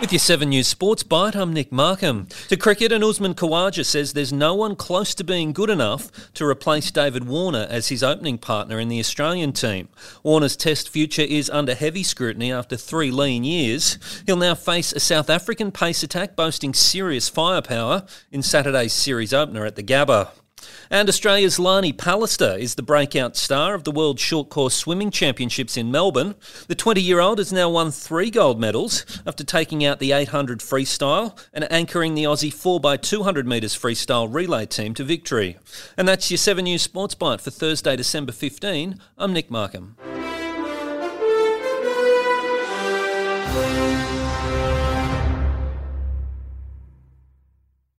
With your 7 News Sports Byte, I'm Nick Markham. To cricket, and Usman Khawaja says there's no one close to being good enough to replace David Warner as his opening partner in the Australian team. Warner's test future is under heavy scrutiny after three lean years. He'll now face a South African pace attack boasting serious firepower in Saturday's series opener at the Gabba. And Australia's Lani Pallister is the breakout star of the World Short Course Swimming Championships in Melbourne. The 20 year old has now won three gold medals after taking out the 800 freestyle and anchoring the Aussie 4x200 metres freestyle relay team to victory. And that's your 7 News Sports Byte for Thursday, December 15. I'm Nick Markham.